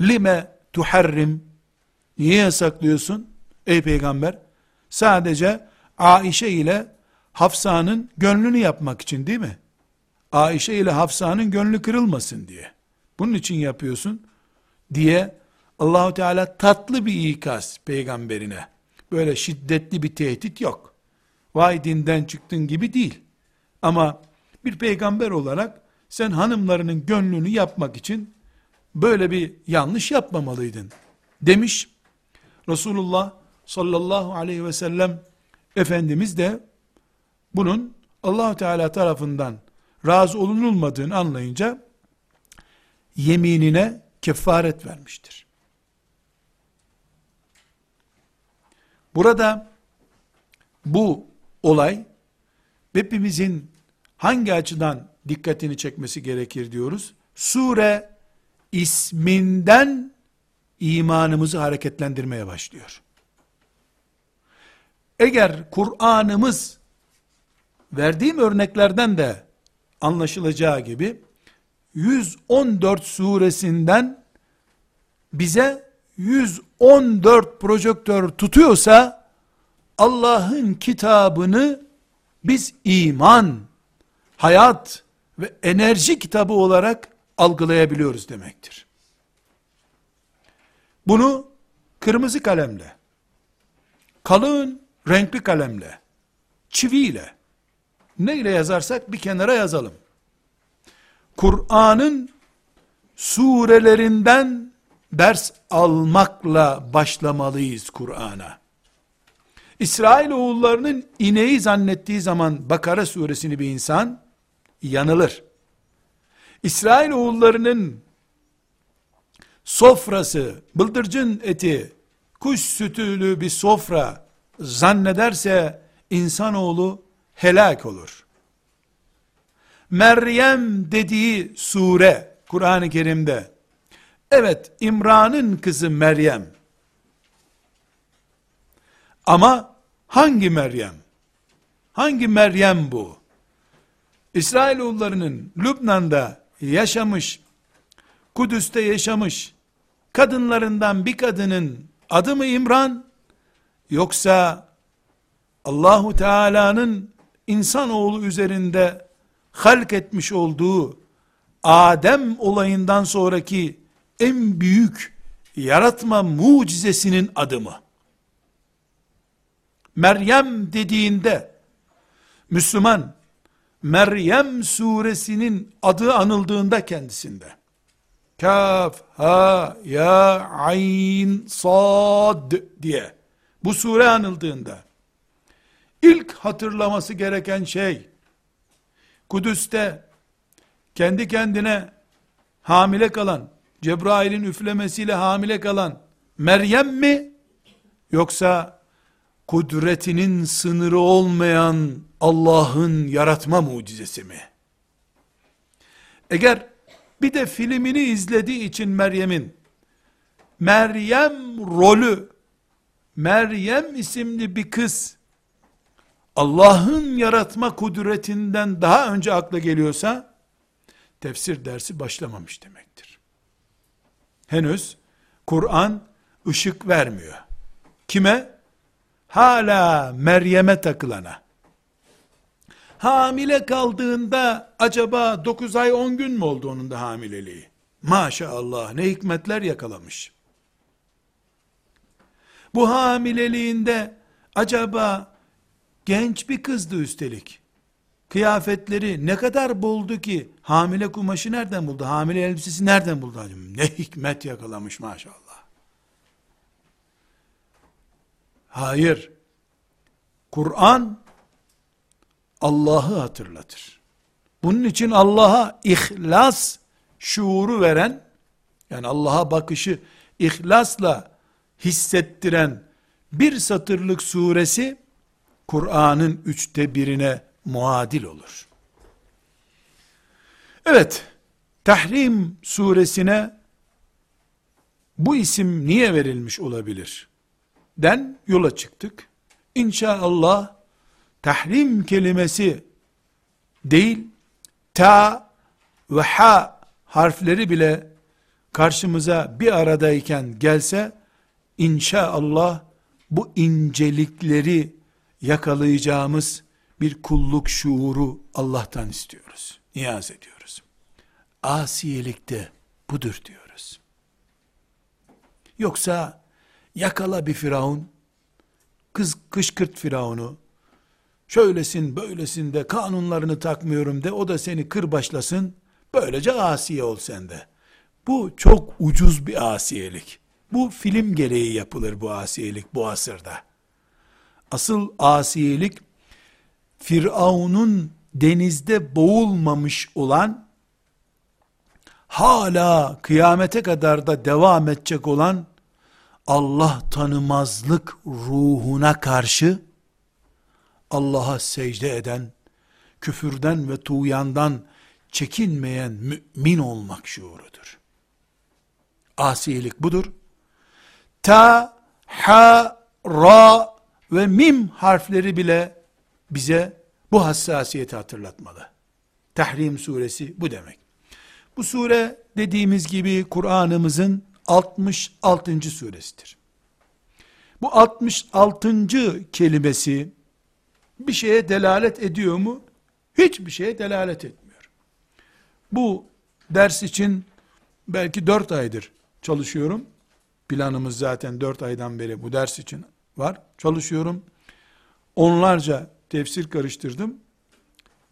Lime tuharrim niye yasaklıyorsun ey peygamber? Sadece Aişe ile Hafsa'nın gönlünü yapmak için değil mi? Aişe ile Hafsa'nın gönlü kırılmasın diye. Bunun için yapıyorsun diye Allahu Teala tatlı bir ikaz peygamberine. Böyle şiddetli bir tehdit yok vay dinden çıktın gibi değil. Ama bir peygamber olarak sen hanımlarının gönlünü yapmak için böyle bir yanlış yapmamalıydın demiş. Resulullah sallallahu aleyhi ve sellem Efendimiz de bunun allah Teala tarafından razı olunulmadığını anlayınca yeminine kefaret vermiştir. Burada bu olay hepimizin hangi açıdan dikkatini çekmesi gerekir diyoruz. Sure isminden imanımızı hareketlendirmeye başlıyor. Eğer Kur'an'ımız verdiğim örneklerden de anlaşılacağı gibi 114 suresinden bize 114 projektör tutuyorsa Allah'ın kitabını biz iman, hayat ve enerji kitabı olarak algılayabiliyoruz demektir. Bunu kırmızı kalemle, kalın renkli kalemle, çiviyle, neyle yazarsak bir kenara yazalım. Kur'an'ın surelerinden ders almakla başlamalıyız Kur'an'a. İsrail oğullarının ineği zannettiği zaman Bakara suresini bir insan yanılır. İsrail oğullarının sofrası, bıldırcın eti, kuş sütülü bir sofra zannederse insanoğlu helak olur. Meryem dediği sure Kur'an-ı Kerim'de evet İmran'ın kızı Meryem ama hangi Meryem? Hangi Meryem bu? İsrailoğullarının Lübnan'da yaşamış, Kudüs'te yaşamış, kadınlarından bir kadının adı mı İmran, yoksa Allahu Teala'nın insanoğlu üzerinde halk etmiş olduğu Adem olayından sonraki en büyük yaratma mucizesinin adı mı? Meryem dediğinde Müslüman Meryem suresinin adı anıldığında kendisinde. Kaf ha ya ayn sad diye bu sure anıldığında ilk hatırlaması gereken şey Kudüs'te kendi kendine hamile kalan Cebrail'in üflemesiyle hamile kalan Meryem mi yoksa kudretinin sınırı olmayan Allah'ın yaratma mucizesi mi? Eğer bir de filmini izlediği için Meryem'in Meryem rolü Meryem isimli bir kız Allah'ın yaratma kudretinden daha önce akla geliyorsa tefsir dersi başlamamış demektir. Henüz Kur'an ışık vermiyor. Kime? hala Meryem'e takılana, hamile kaldığında acaba 9 ay 10 gün mü oldu onun da hamileliği? Maşallah ne hikmetler yakalamış. Bu hamileliğinde acaba genç bir kızdı üstelik. Kıyafetleri ne kadar buldu ki hamile kumaşı nereden buldu? Hamile elbisesi nereden buldu? Ne hikmet yakalamış maşallah. Hayır. Kur'an Allah'ı hatırlatır. Bunun için Allah'a ihlas şuuru veren, yani Allah'a bakışı ihlasla hissettiren bir satırlık suresi, Kur'an'ın üçte birine muadil olur. Evet, Tahrim suresine bu isim niye verilmiş olabilir? den yola çıktık. İnşallah tahrim kelimesi değil, ta ve ha harfleri bile karşımıza bir aradayken gelse, inşallah bu incelikleri yakalayacağımız bir kulluk şuuru Allah'tan istiyoruz. Niyaz ediyoruz. Asiyelikte budur diyoruz. Yoksa yakala bir firavun, kız kışkırt firavunu, şöylesin böylesin de kanunlarını takmıyorum de o da seni kırbaçlasın, böylece asiye ol sende. Bu çok ucuz bir asiyelik. Bu film gereği yapılır bu asiyelik bu asırda. Asıl asiyelik Firavun'un denizde boğulmamış olan hala kıyamete kadar da devam edecek olan Allah tanımazlık ruhuna karşı Allah'a secde eden, küfürden ve tuğyandan çekinmeyen mümin olmak şuurudur. Asiyelik budur. Ta, ha, ra ve mim harfleri bile bize bu hassasiyeti hatırlatmalı. Tahrim suresi bu demek. Bu sure dediğimiz gibi Kur'an'ımızın 66. suresidir. Bu 66. kelimesi bir şeye delalet ediyor mu? Hiçbir şeye delalet etmiyor. Bu ders için belki 4 aydır çalışıyorum. Planımız zaten 4 aydan beri bu ders için var. Çalışıyorum. Onlarca tefsir karıştırdım.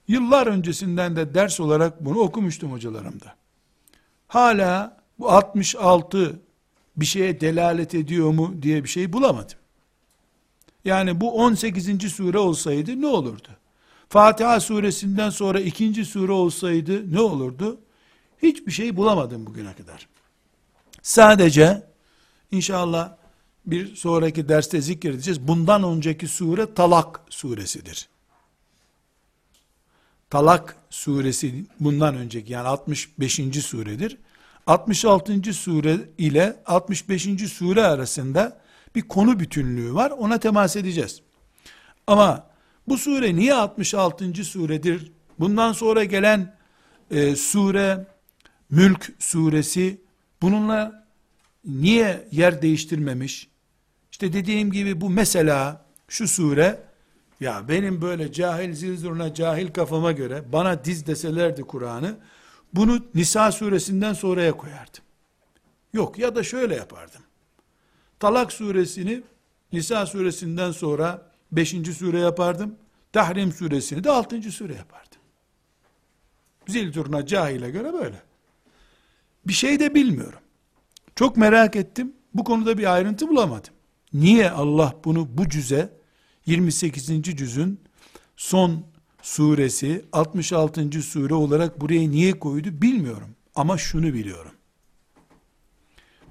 Yıllar öncesinden de ders olarak bunu okumuştum hocalarımda. Hala bu 66 bir şeye delalet ediyor mu diye bir şey bulamadım. Yani bu 18. sure olsaydı ne olurdu? Fatiha suresinden sonra ikinci sure olsaydı ne olurdu? Hiçbir şey bulamadım bugüne kadar. Sadece inşallah bir sonraki derste zikredeceğiz. Bundan önceki sure Talak suresidir. Talak suresi bundan önceki yani 65. suredir. 66. sure ile 65. sure arasında bir konu bütünlüğü var. Ona temas edeceğiz. Ama bu sure niye 66. suredir? Bundan sonra gelen e, sure Mülk suresi bununla niye yer değiştirmemiş? İşte dediğim gibi bu mesela şu sure ya benim böyle cahil zilzuruna cahil kafama göre bana diz deselerdi Kur'an'ı bunu Nisa suresinden sonraya koyardım. Yok ya da şöyle yapardım. Talak suresini Nisa suresinden sonra 5. sure yapardım. Tahrim suresini de 6. sure yapardım. Zil turna cahile göre böyle. Bir şey de bilmiyorum. Çok merak ettim. Bu konuda bir ayrıntı bulamadım. Niye Allah bunu bu cüze 28. cüzün son suresi 66. sure olarak buraya niye koydu bilmiyorum. Ama şunu biliyorum.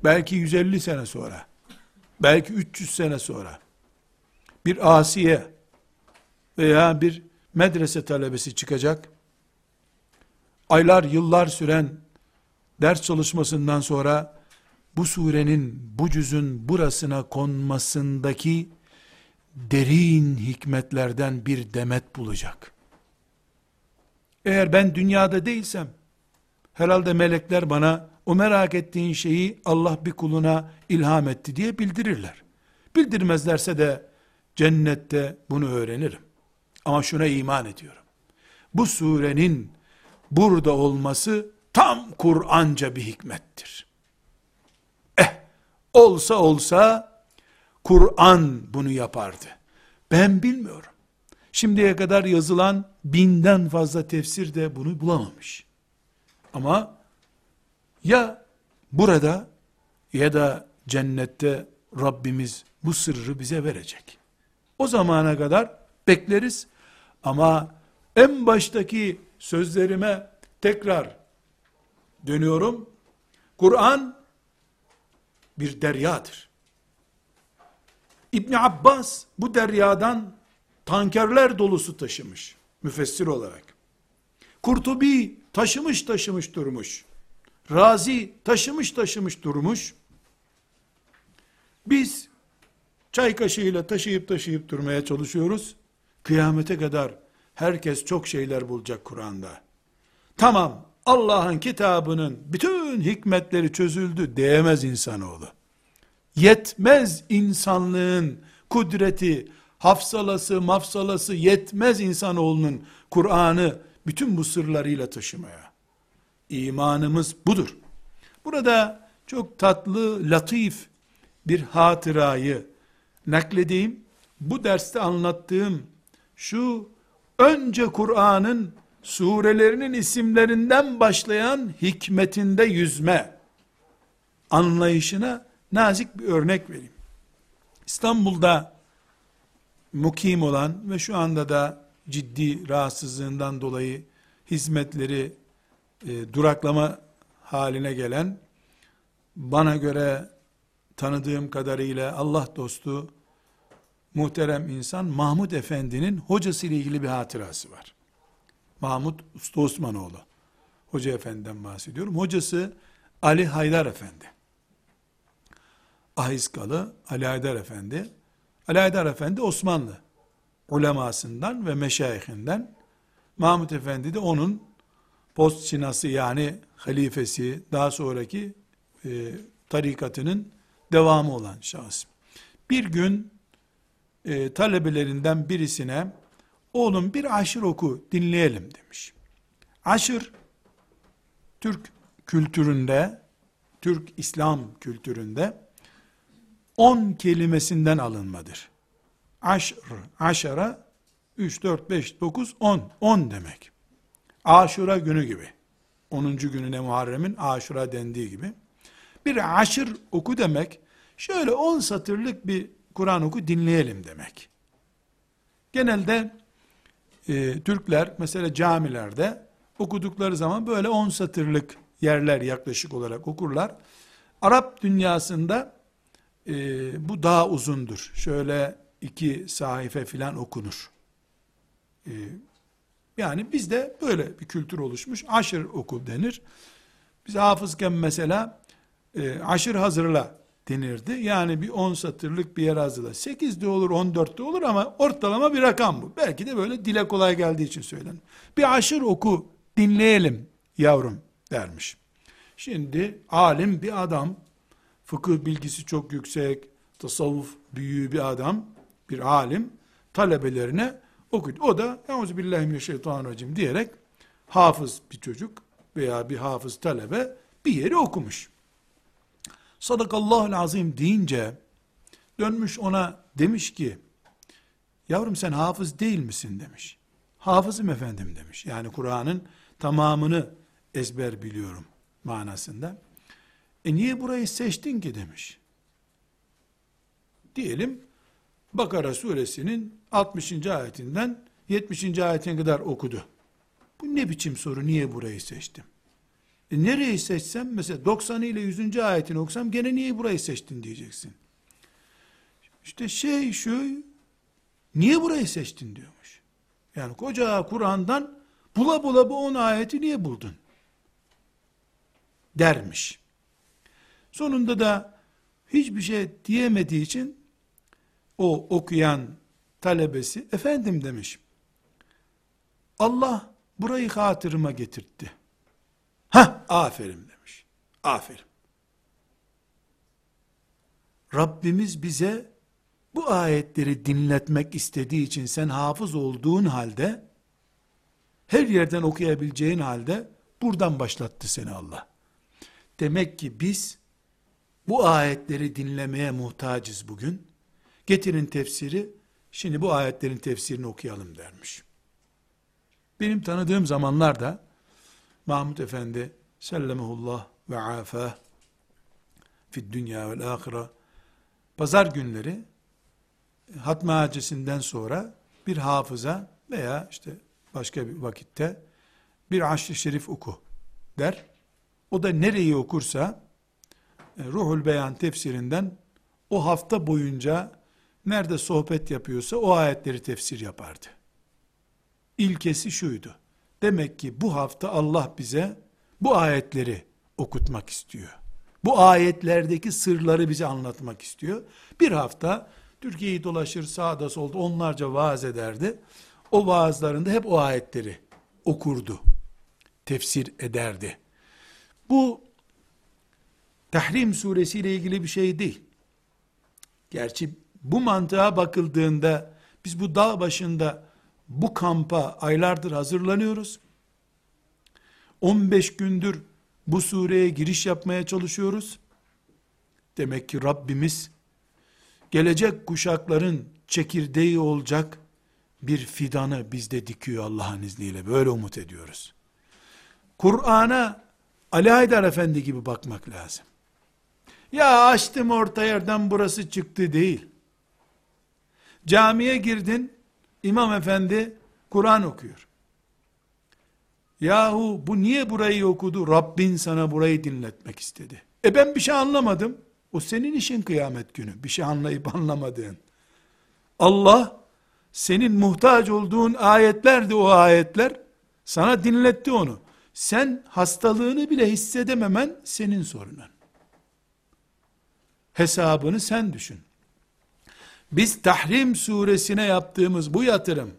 Belki 150 sene sonra, belki 300 sene sonra bir asiye veya bir medrese talebesi çıkacak. Aylar, yıllar süren ders çalışmasından sonra bu surenin bu cüzün burasına konmasındaki derin hikmetlerden bir demet bulacak. Eğer ben dünyada değilsem, herhalde melekler bana o merak ettiğin şeyi Allah bir kuluna ilham etti diye bildirirler. Bildirmezlerse de cennette bunu öğrenirim. Ama şuna iman ediyorum. Bu surenin burada olması tam Kur'anca bir hikmettir. Eh, olsa olsa Kur'an bunu yapardı. Ben bilmiyorum. Şimdiye kadar yazılan binden fazla tefsir de bunu bulamamış. Ama ya burada ya da cennette Rabbimiz bu sırrı bize verecek. O zamana kadar bekleriz ama en baştaki sözlerime tekrar dönüyorum. Kur'an bir deryadır. İbn Abbas bu deryadan tankerler dolusu taşımış müfessir olarak. Kurtubi taşımış taşımış durmuş. Razi taşımış taşımış durmuş. Biz çay kaşığıyla taşıyıp taşıyıp durmaya çalışıyoruz. Kıyamete kadar herkes çok şeyler bulacak Kur'an'da. Tamam Allah'ın kitabının bütün hikmetleri çözüldü diyemez insanoğlu. Yetmez insanlığın kudreti, hafsalası, mafsalası yetmez insanoğlunun Kur'an'ı bütün bu sırlarıyla taşımaya. İmanımız budur. Burada çok tatlı, latif bir hatırayı nakledeyim. Bu derste anlattığım şu önce Kur'an'ın surelerinin isimlerinden başlayan hikmetinde yüzme anlayışına nazik bir örnek vereyim. İstanbul'da mukim olan ve şu anda da ciddi rahatsızlığından dolayı hizmetleri e, duraklama haline gelen bana göre tanıdığım kadarıyla Allah dostu muhterem insan Mahmud Efendi'nin hocası ile ilgili bir hatırası var. Mahmud Usta Osmanoğlu. Hoca Efendi'den bahsediyorum. Hocası Ali Haydar Efendi. Ahiskalı Ali Haydar Efendi. Ali Haydar Efendi Osmanlı ulemasından ve meşayihinden. Mahmud Efendi de onun post çinası yani halifesi, daha sonraki e, tarikatının devamı olan şahıs. Bir gün e, talebelerinden birisine oğlum bir aşır oku dinleyelim demiş. Aşır Türk kültüründe Türk İslam kültüründe on kelimesinden alınmadır. Aşr, aşara 3, 4, 5, 9, 10. 10 demek. Aşura günü gibi. 10. gününe Muharrem'in aşura dendiği gibi. Bir aşır oku demek, şöyle 10 satırlık bir Kur'an oku dinleyelim demek. Genelde e, Türkler mesela camilerde okudukları zaman böyle 10 satırlık yerler yaklaşık olarak okurlar. Arap dünyasında e, bu daha uzundur. Şöyle iki sahife filan okunur. E, yani bizde böyle bir kültür oluşmuş. Aşır oku denir. Biz hafızken mesela e, aşır hazırla denirdi. Yani bir 10 satırlık bir yer hazırla. 8 de olur 14 de olur ama ortalama bir rakam bu. Belki de böyle dile kolay geldiği için söylenir. Bir aşır oku dinleyelim yavrum dermiş. Şimdi alim bir adam, fıkıh bilgisi çok yüksek, tasavvuf büyüğü bir adam, bir alim, talebelerine okudu. O da Euzubillahimineşşeytanirracim diyerek hafız bir çocuk veya bir hafız talebe bir yeri okumuş. Sadakallahu azim deyince dönmüş ona demiş ki yavrum sen hafız değil misin demiş. Hafızım efendim demiş. Yani Kur'an'ın tamamını ezber biliyorum manasında. E niye burayı seçtin ki demiş. Diyelim Bakara suresinin 60. ayetinden 70. ayetine kadar okudu. Bu ne biçim soru niye burayı seçtim? E nereyi seçsem mesela 90 ile 100. ayetini okusam gene niye burayı seçtin diyeceksin. İşte şey şu niye burayı seçtin diyormuş. Yani koca Kur'an'dan bula bula bu 10 ayeti niye buldun? Dermiş. Sonunda da hiçbir şey diyemediği için o okuyan talebesi efendim demiş. Allah burayı hatırıma getirtti. Ha, aferin demiş. Aferin. Rabbimiz bize bu ayetleri dinletmek istediği için sen hafız olduğun halde her yerden okuyabileceğin halde buradan başlattı seni Allah. Demek ki biz bu ayetleri dinlemeye muhtacız bugün. Getirin tefsiri, şimdi bu ayetlerin tefsirini okuyalım dermiş. Benim tanıdığım zamanlarda Mahmud Efendi sellemehullah ve afah fid dünya vel ahire pazar günleri hatme hacisinden sonra bir hafıza veya işte başka bir vakitte bir aşr-ı şerif oku der. O da nereyi okursa e, Ruhul Beyan tefsirinden o hafta boyunca nerede sohbet yapıyorsa o ayetleri tefsir yapardı. İlkesi şuydu. Demek ki bu hafta Allah bize bu ayetleri okutmak istiyor. Bu ayetlerdeki sırları bize anlatmak istiyor. Bir hafta Türkiye'yi dolaşır sağda solda onlarca vaaz ederdi. O vaazlarında hep o ayetleri okurdu. Tefsir ederdi. Bu Tahrim suresi ile ilgili bir şey değil. Gerçi bu mantığa bakıldığında biz bu dağ başında bu kampa aylardır hazırlanıyoruz. 15 gündür bu sureye giriş yapmaya çalışıyoruz. Demek ki Rabbimiz gelecek kuşakların çekirdeği olacak bir fidanı bizde dikiyor Allah'ın izniyle. Böyle umut ediyoruz. Kur'an'a Ali Haydar Efendi gibi bakmak lazım. Ya açtım orta yerden burası çıktı değil. Camiye girdin, imam efendi Kur'an okuyor. Yahu bu niye burayı okudu? Rabbin sana burayı dinletmek istedi. E ben bir şey anlamadım. O senin işin kıyamet günü. Bir şey anlayıp anlamadığın. Allah senin muhtaç olduğun ayetlerdi o ayetler. Sana dinletti onu. Sen hastalığını bile hissedememen senin sorunun. Hesabını sen düşün. Biz Tahrim suresine yaptığımız bu yatırım,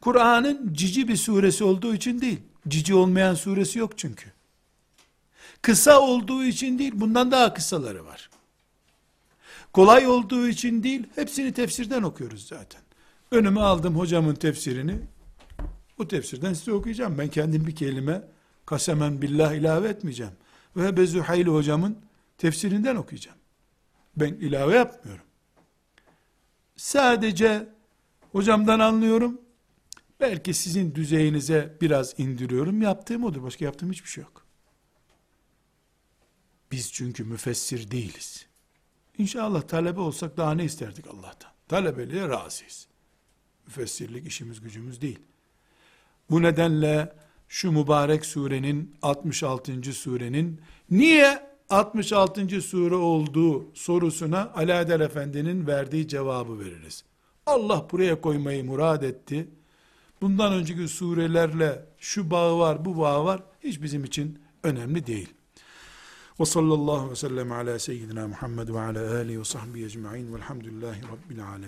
Kur'an'ın cici bir suresi olduğu için değil. Cici olmayan suresi yok çünkü. Kısa olduğu için değil, bundan daha kısaları var. Kolay olduğu için değil, hepsini tefsirden okuyoruz zaten. Önüme aldım hocamın tefsirini, bu tefsirden size okuyacağım. Ben kendim bir kelime, kasemen billah ilave etmeyeceğim. Ve Bezuhayli hocamın tefsirinden okuyacağım. Ben ilave yapmıyorum. Sadece hocamdan anlıyorum. Belki sizin düzeyinize biraz indiriyorum. Yaptığım odur. Başka yaptığım hiçbir şey yok. Biz çünkü müfessir değiliz. İnşallah talebe olsak daha ne isterdik Allah'tan? Talebeliğe razıyız. Müfessirlik işimiz gücümüz değil. Bu nedenle şu mübarek surenin 66. surenin niye 66. sure olduğu sorusuna Alaeddin Efendi'nin verdiği cevabı veririz. Allah buraya koymayı murad etti. Bundan önceki surelerle şu bağı var, bu bağı var. Hiç bizim için önemli değil. Ve sallallahu ve sellem ala seyyidina Muhammed ve ala alihi ve sahbihi ecma'in velhamdülillahi rabbil alemin.